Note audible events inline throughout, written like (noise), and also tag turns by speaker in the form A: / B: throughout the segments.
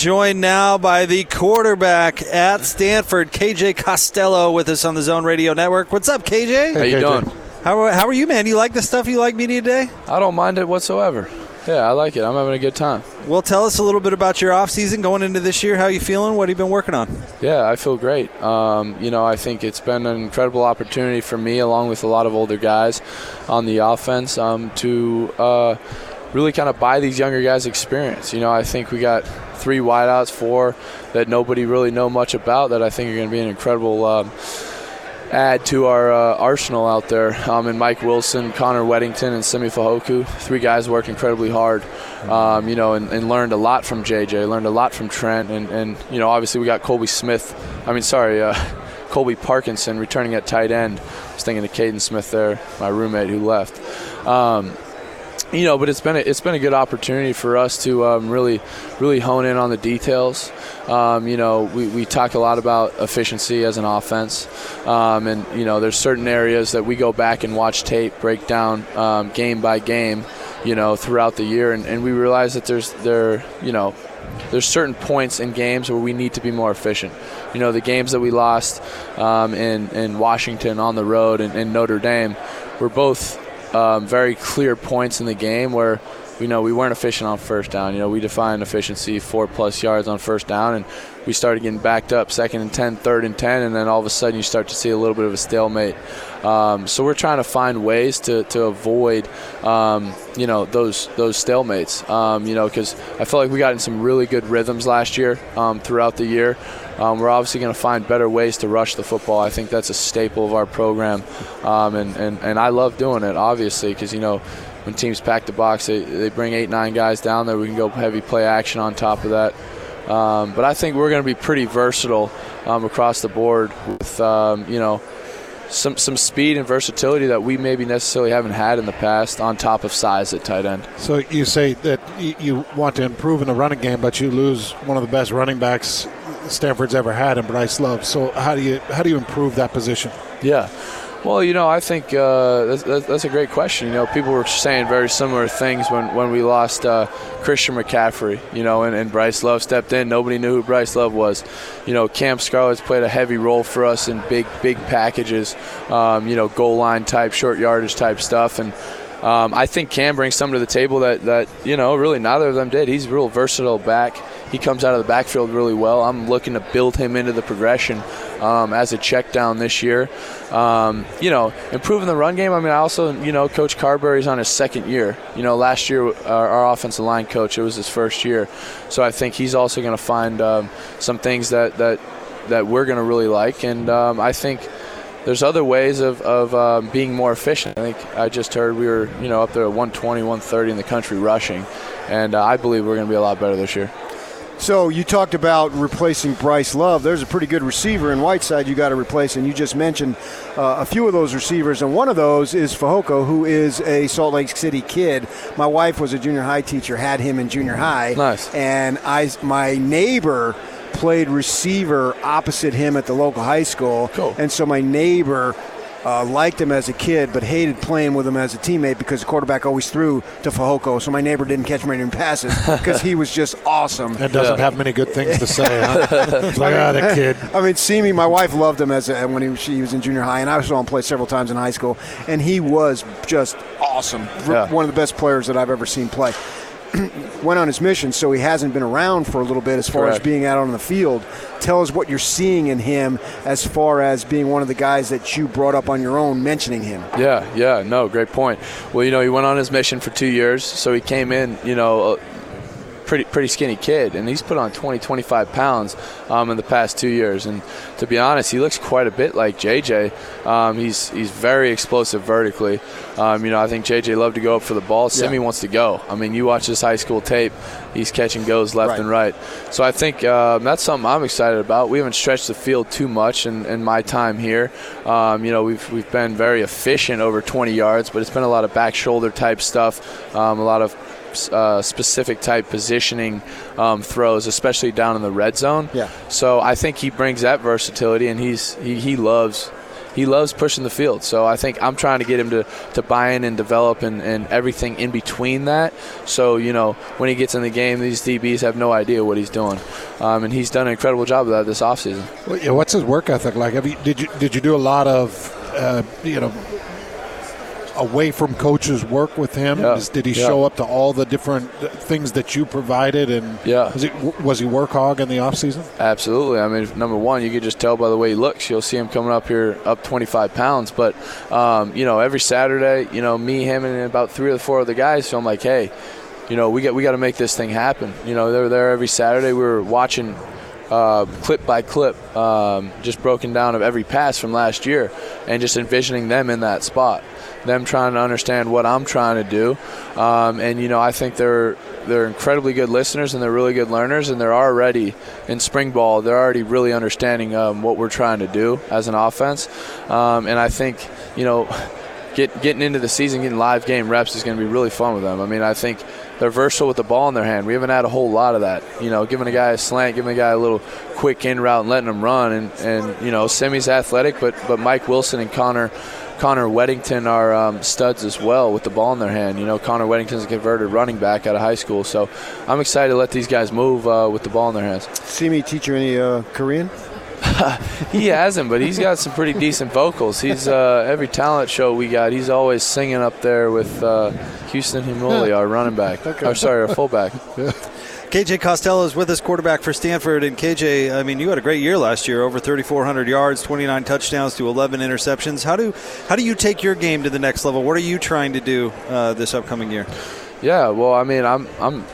A: joined now by the quarterback at Stanford, KJ Costello, with us on the Zone Radio Network. What's up, KJ?
B: How you doing?
A: How, how are you, man? Do you like the stuff? You like media today?
B: I don't mind it whatsoever. Yeah, I like it. I'm having a good time.
A: Well, tell us a little bit about your off season going into this year. How you feeling? What have you been working on?
B: Yeah, I feel great. Um, you know, I think it's been an incredible opportunity for me, along with a lot of older guys on the offense, um, to uh, really kind of buy these younger guys experience. You know, I think we got three wideouts, four that nobody really know much about that I think are going to be an incredible. Um, add to our uh, arsenal out there. Um, and Mike Wilson, Connor Wedington, and Simi Fehoko. Three guys work incredibly hard, um, you know, and, and, learned a lot from JJ, learned a lot from Trent. And, and you know, obviously we got Colby Smith, I mean, sorry, uh, (laughs) Colby Parkinson returning at tight end. I was thinking of Kaden Smith there, my roommate who left. You know, but it's been a, it's been a good opportunity for us to um, really really hone in on the details. Um, you know, we, we talk a lot about efficiency as an offense, um, and you know, there's certain areas that we go back and watch tape, break down um, game by game, you know, throughout the year, and, and we realize that there's there you know there's certain points in games where we need to be more efficient. You know, the games that we lost um, in, in Washington on the road and in Notre Dame were both um, very clear points in the game where you know we weren't efficient on first down. You know, we defined efficiency four plus yards on first down, and we started getting backed up second and 10, third and 10, and then all of a sudden you start to see a little bit of a stalemate. Um, so we're trying to find ways to, to avoid, um, you know, those those stalemates. Um, you know, because I felt like we got in some really good rhythms last year um, throughout the year. Um, we're obviously going to find better ways to rush the football. I think that's a staple of our program, um, and, and, and I love doing it, obviously, because, you know, when teams pack the box, they, they bring eight, nine guys down there. We can go heavy play action on top of that. Um, but I think we're going to be pretty versatile um, across the board with, um, you know, some some speed and versatility that we maybe necessarily haven't had in the past on top of size at tight end.
C: So you say that you want to improve in the running game, but you lose one of the best running backs Stanford's ever had in Bryce Love. So how do you how do you improve that position?
B: Yeah. Well, you know, I think uh, that's, that's, a great question. You know, people were saying very similar things when, when we lost uh, Christian McCaffrey, you know, and, and, Bryce Love stepped in. Nobody knew who Bryce Love was. You know, Cam Scarlett's played a heavy role for us in big, big packages, um, you know, goal line type, short yardage type stuff. And um, I think Cam brings something to the table that, that, you know, really neither of them did. He's real versatile back. He comes out of the backfield really well. I'm looking to build him into the progression um, as a check down this year. Um, you know, improving the run game. I mean, I also, you know, Coach Carberry's on his second year. You know, last year, our, our offensive line coach, it was his first year. So I think he's also going to find um, some things that, that, that we're going to really like. And um, I think there's other ways of, of um, being more efficient. I think I just heard we were, you know, up there at 120, 130 in the country rushing. And uh, I believe we're going to be a lot better this year.
D: So you talked about replacing Bryce Love. There's a pretty good receiver in Whiteside you got to replace, and you just mentioned uh, a few of those receivers, and one of those is Fehoko, who is a Salt Lake City kid. My wife was a junior high teacher, had him in junior high.
B: Nice.
D: And I, my neighbor played receiver opposite him at the local high school.
B: Cool.
D: And so my neighbor uh, liked him as a kid, but hated playing with him as a teammate because the quarterback always threw to Fehoko. So my neighbor didn't catch many passes (laughs) because he was just awesome.
C: And doesn't yeah. have many good things to say. Huh? it's (laughs) like, ah, that kid. (laughs)
D: I mean, Simi, my wife loved him as a, when he, she was in junior high, and I saw him play several times in high school, and he was just awesome. Yeah. One of the best players that I've ever seen play. (clears throat) went on his mission, so he hasn't been around for a little bit as far Correct. as being out on the field. Tell us what you're seeing in him as far as being one of the guys that you brought up on your own, mentioning him.
B: Yeah, yeah, no, great point. Well, you know, he went on his mission for two years, so he came in, you know, uh, pretty pretty skinny kid, and he's put on 20, 25 pounds um, in the past two years. And to be honest, he looks quite a bit like JJ. Um, he's he's very explosive vertically. Um, you know, I think JJ loved to go up for the ball. Simi yeah. wants to go. I mean, you watch this high school tape; he's catching goes left right. and right. So I think um, that's something I'm excited about. We haven't stretched the field too much in, in my time here. Um, you know, we've we've been very efficient over 20 yards, but it's been a lot of back shoulder type stuff, um, a lot of uh, specific type positioning um, throws, especially down in the red zone.
D: Yeah.
B: So I think he brings that versatility, and he's he, he loves he loves pushing the field. So I think I'm trying to get him to, to buy in and develop and, and everything in between that. So, you know, when he gets in the game, these DBs have no idea what he's doing. Um, and he's done an incredible job of that this offseason.
C: Well, yeah, what's his work ethic like? Have You, did you did you do a lot of uh, you know away from coaches work with him?
B: Yeah.
C: Did he
B: yeah.
C: show up to all the different things that you provided? And
B: yeah.
C: was he, was he work hog in the offseason?
B: Absolutely. I mean, number one, you could just tell by the way he looks. You'll see him coming up here up 25 pounds. But, um, you know, every Saturday, you know, me, him, and about three or four other guys, so I'm like, hey, you know, we got we got to make this thing happen. You know, they're there every Saturday. We were watching uh, clip by clip, um, just broken down of every pass from last year, and just envisioning them in that spot, them trying to understand what I'm trying to do, um, and you know I think they're they're incredibly good listeners and they're really good learners, and they're already in spring ball. They're already really understanding um, what we're trying to do as an offense, um, and I think you know. Get, getting into the season, getting live game reps is going to be really fun with them. I mean, I think they're versatile with the ball in their hand. We haven't had a whole lot of that. You know, giving a guy a slant, giving a guy a little quick in route, and letting him run. And, and you know, Simi's athletic, but but Mike Wilson and Connor Connor Wedington are um, studs as well with the ball in their hand. You know, Connor Wedington's a converted running back out of high school, so I'm excited to let these guys move uh, with the ball in their hands.
D: Simi teach you any uh, Korean? (laughs)
B: he hasn't, but he's got some pretty decent vocals. He's uh, every talent show we got. He's always singing up there with uh, Houston Heimuli, our running back. Okay. Or sorry, our fullback. (laughs)
A: KJ Costello is with us, quarterback for Stanford. And KJ, I mean, you had a great year last year, over 3,400 yards, 29 touchdowns to 11 interceptions. How do how do you take your game to the next level? What are you trying to do uh, this upcoming year?
B: Yeah, well, I mean, I'm I'm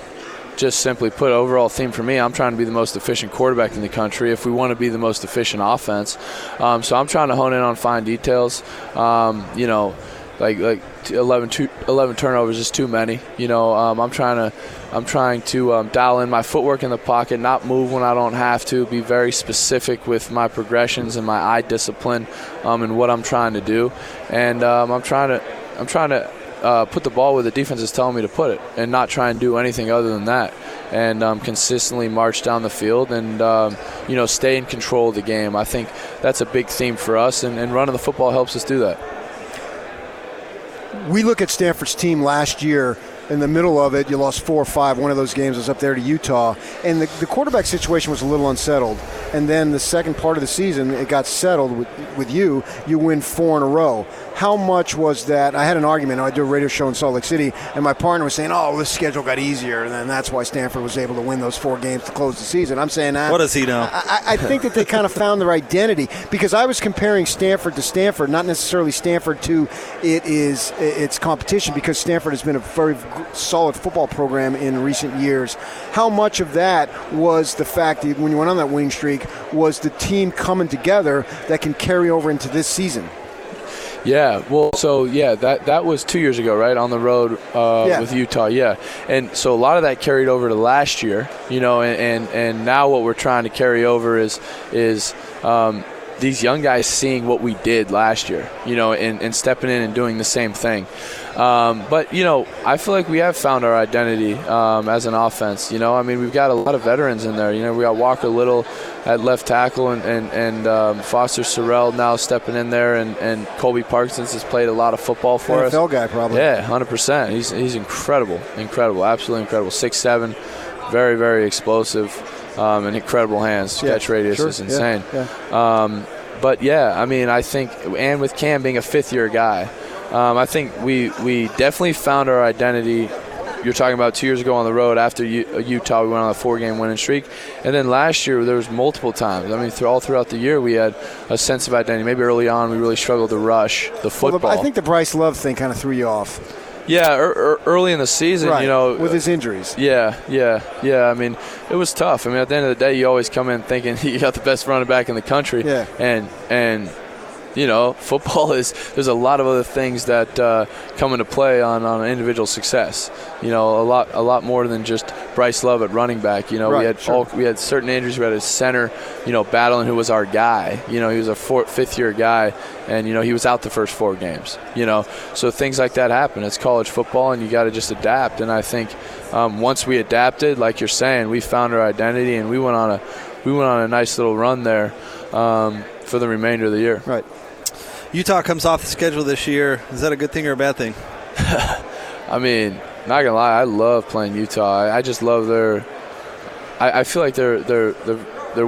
B: just simply put, overall theme for me, I'm trying to be the most efficient quarterback in the country if we want to be the most efficient offense. Um, so I'm trying to hone in on fine details. Um, you know, like like 11, two, 11 turnovers is too many. You know, um, I'm trying to I'm trying to um, dial in my footwork in the pocket, not move when I don't have to, be very specific with my progressions and my eye discipline um, and what I'm trying to do. And um, I'm trying to I'm trying to uh, put the ball where the defense is telling me to put it and not try and do anything other than that. And um, consistently march down the field and, um, you know, stay in control of the game. I think that's a big theme for us, and, and running the football helps us do that.
D: We look at Stanford's team last year in the middle of it, you lost four or five. One of those games was up there to Utah, and the, the quarterback situation was a little unsettled. And then the second part of the season, it got settled with, with you. You win four in a row. How much was that? I had an argument. I do a radio show in Salt Lake City, and my partner was saying, "Oh, this schedule got easier, and then that's why Stanford was able to win those four games to close the season." I'm saying that.
A: What does he know?
D: I, I think that they kind of found their identity because I was comparing Stanford to Stanford, not necessarily Stanford to it is its competition, because Stanford has been a very solid football program in recent years. How much of that was the fact that when you went on that winning streak was the team coming together that can carry over into this season?
B: Yeah, well, so yeah, that that was two years ago, right, on the road uh,
D: Yeah.
B: with Utah. Yeah, and so a lot of that carried over to last year, you know, and and, and now what we're trying to carry over is is um, these young guys seeing what we did last year, you know, and, and stepping in and doing the same thing. Um, but you know, I feel like we have found our identity um, as an offense. You know, I mean, we've got a lot of veterans in there. You know, we got Walker Little at left tackle, and and, and um, Foster Sarell now stepping in there, and, and Colby Parkinson's has played a lot of football for us.
D: NFL guy, probably.
B: Yeah, hundred percent. He's he's incredible, incredible, absolutely incredible. Six seven, very very explosive, um, and incredible hands.
D: Yeah,
B: Catch radius
D: sure,
B: is insane.
D: yeah.
B: Um, but yeah, I mean, I think, and with Cam being a fifth year guy, um, I think we we definitely found our identity. You're talking about two years ago on the road after U- uh, Utah, we went on a four-game winning streak, and then last year there was multiple times. I mean, through, all throughout the year we had a sense of identity. Maybe early on we really struggled to rush the
D: Well,
B: football.
D: the- I think the Bryce Love thing kind of threw you off.
B: Yeah, er, er, early in the season,
D: right.
B: you know,
D: with his injuries.
B: yeah, yeah, yeah. I mean, it was tough. I mean, at the end of the day, you always come in thinking (laughs) you got the best running back in the country.
D: Yeah.
B: And and you know, football is there's a lot of other things that uh, come into play on, on individual success. You know, a lot a lot more than just Bryce Love at running back. You know,
D: Right,
B: we had
D: sure.
B: all we had certain injuries. We had a center, you know, battling who was our guy. You know, he was a fourth, fifth year guy, and you know he was out the first four games. You know, so things like that happen. It's college football, and you got to just adapt. And I think um, once we adapted, like you're saying, we found our identity, and we went on a we went on a nice little run there um, for the remainder of the year.
D: Right.
A: Utah comes off the schedule this year. Is that a good thing or a bad thing? (laughs)
B: I mean, not gonna lie, I love playing Utah. I, I just love their. I, I, feel like they're they're they're they're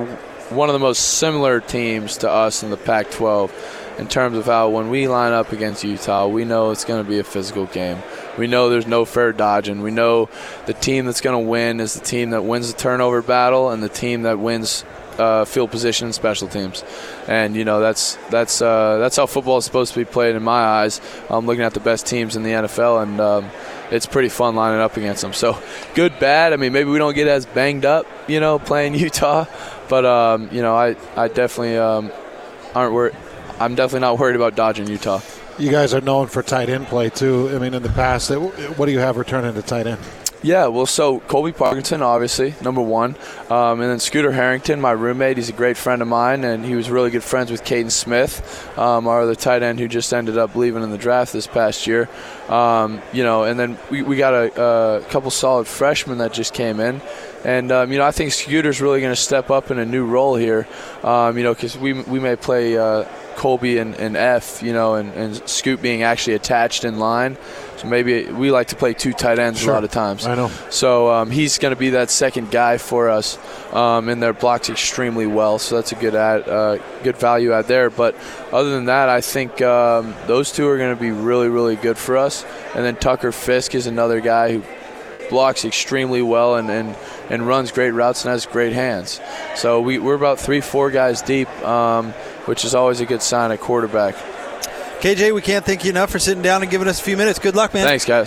B: one of the most similar teams to us in the Pac-12 in terms of how when we line up against Utah, we know it's going to be a physical game. We know there's no fair dodging. We know the team that's going to win is the team that wins the turnover battle and the team that wins uh, field position special teams. And you know that's that's uh, that's how football is supposed to be played in my eyes. I'm looking at the best teams in the NFL, and um, it's pretty fun lining up against them. So good, bad. I mean, maybe we don't get as banged up, you know, playing (laughs) Utah, but um, you know, I I definitely um, aren't worried. I'm definitely not worried about dodging Utah.
C: You guys are known for tight end play too. I mean, in the past, what do you have returning to tight end?
B: Yeah, well, so Colby Parkinson, obviously, number one. Um, and then Scooter Harrington, my roommate, he's a great friend of mine, and he was really good friends with Kaden Smith, um, our other tight end who just ended up leaving in the draft this past year. Um, you know, and then we, we got a, a, couple solid freshmen that just came in. And, um, you know, I think Scooter's really going to step up in a new role here, um, you know, because we, we may play. Uh, Colby and, and F, you know, and, and Scoot being actually attached in line. So maybe we like to play two tight ends
C: sure.
B: a lot of times.
C: I know.
B: So um, he's going to be that second guy for us, um, and their blocks extremely well. So that's a good add, uh, good value out there. But other than that, I think um, those two are going to be really, really good for us. And then Tucker Fisk is another guy who blocks extremely well and, and, and runs great routes and has great hands. So we, we're about three, four guys deep. Um, which is always a good sign at quarterback.
A: KJ, we can't thank you enough for sitting down and giving us a few minutes. Good luck, man.
B: Thanks, guys.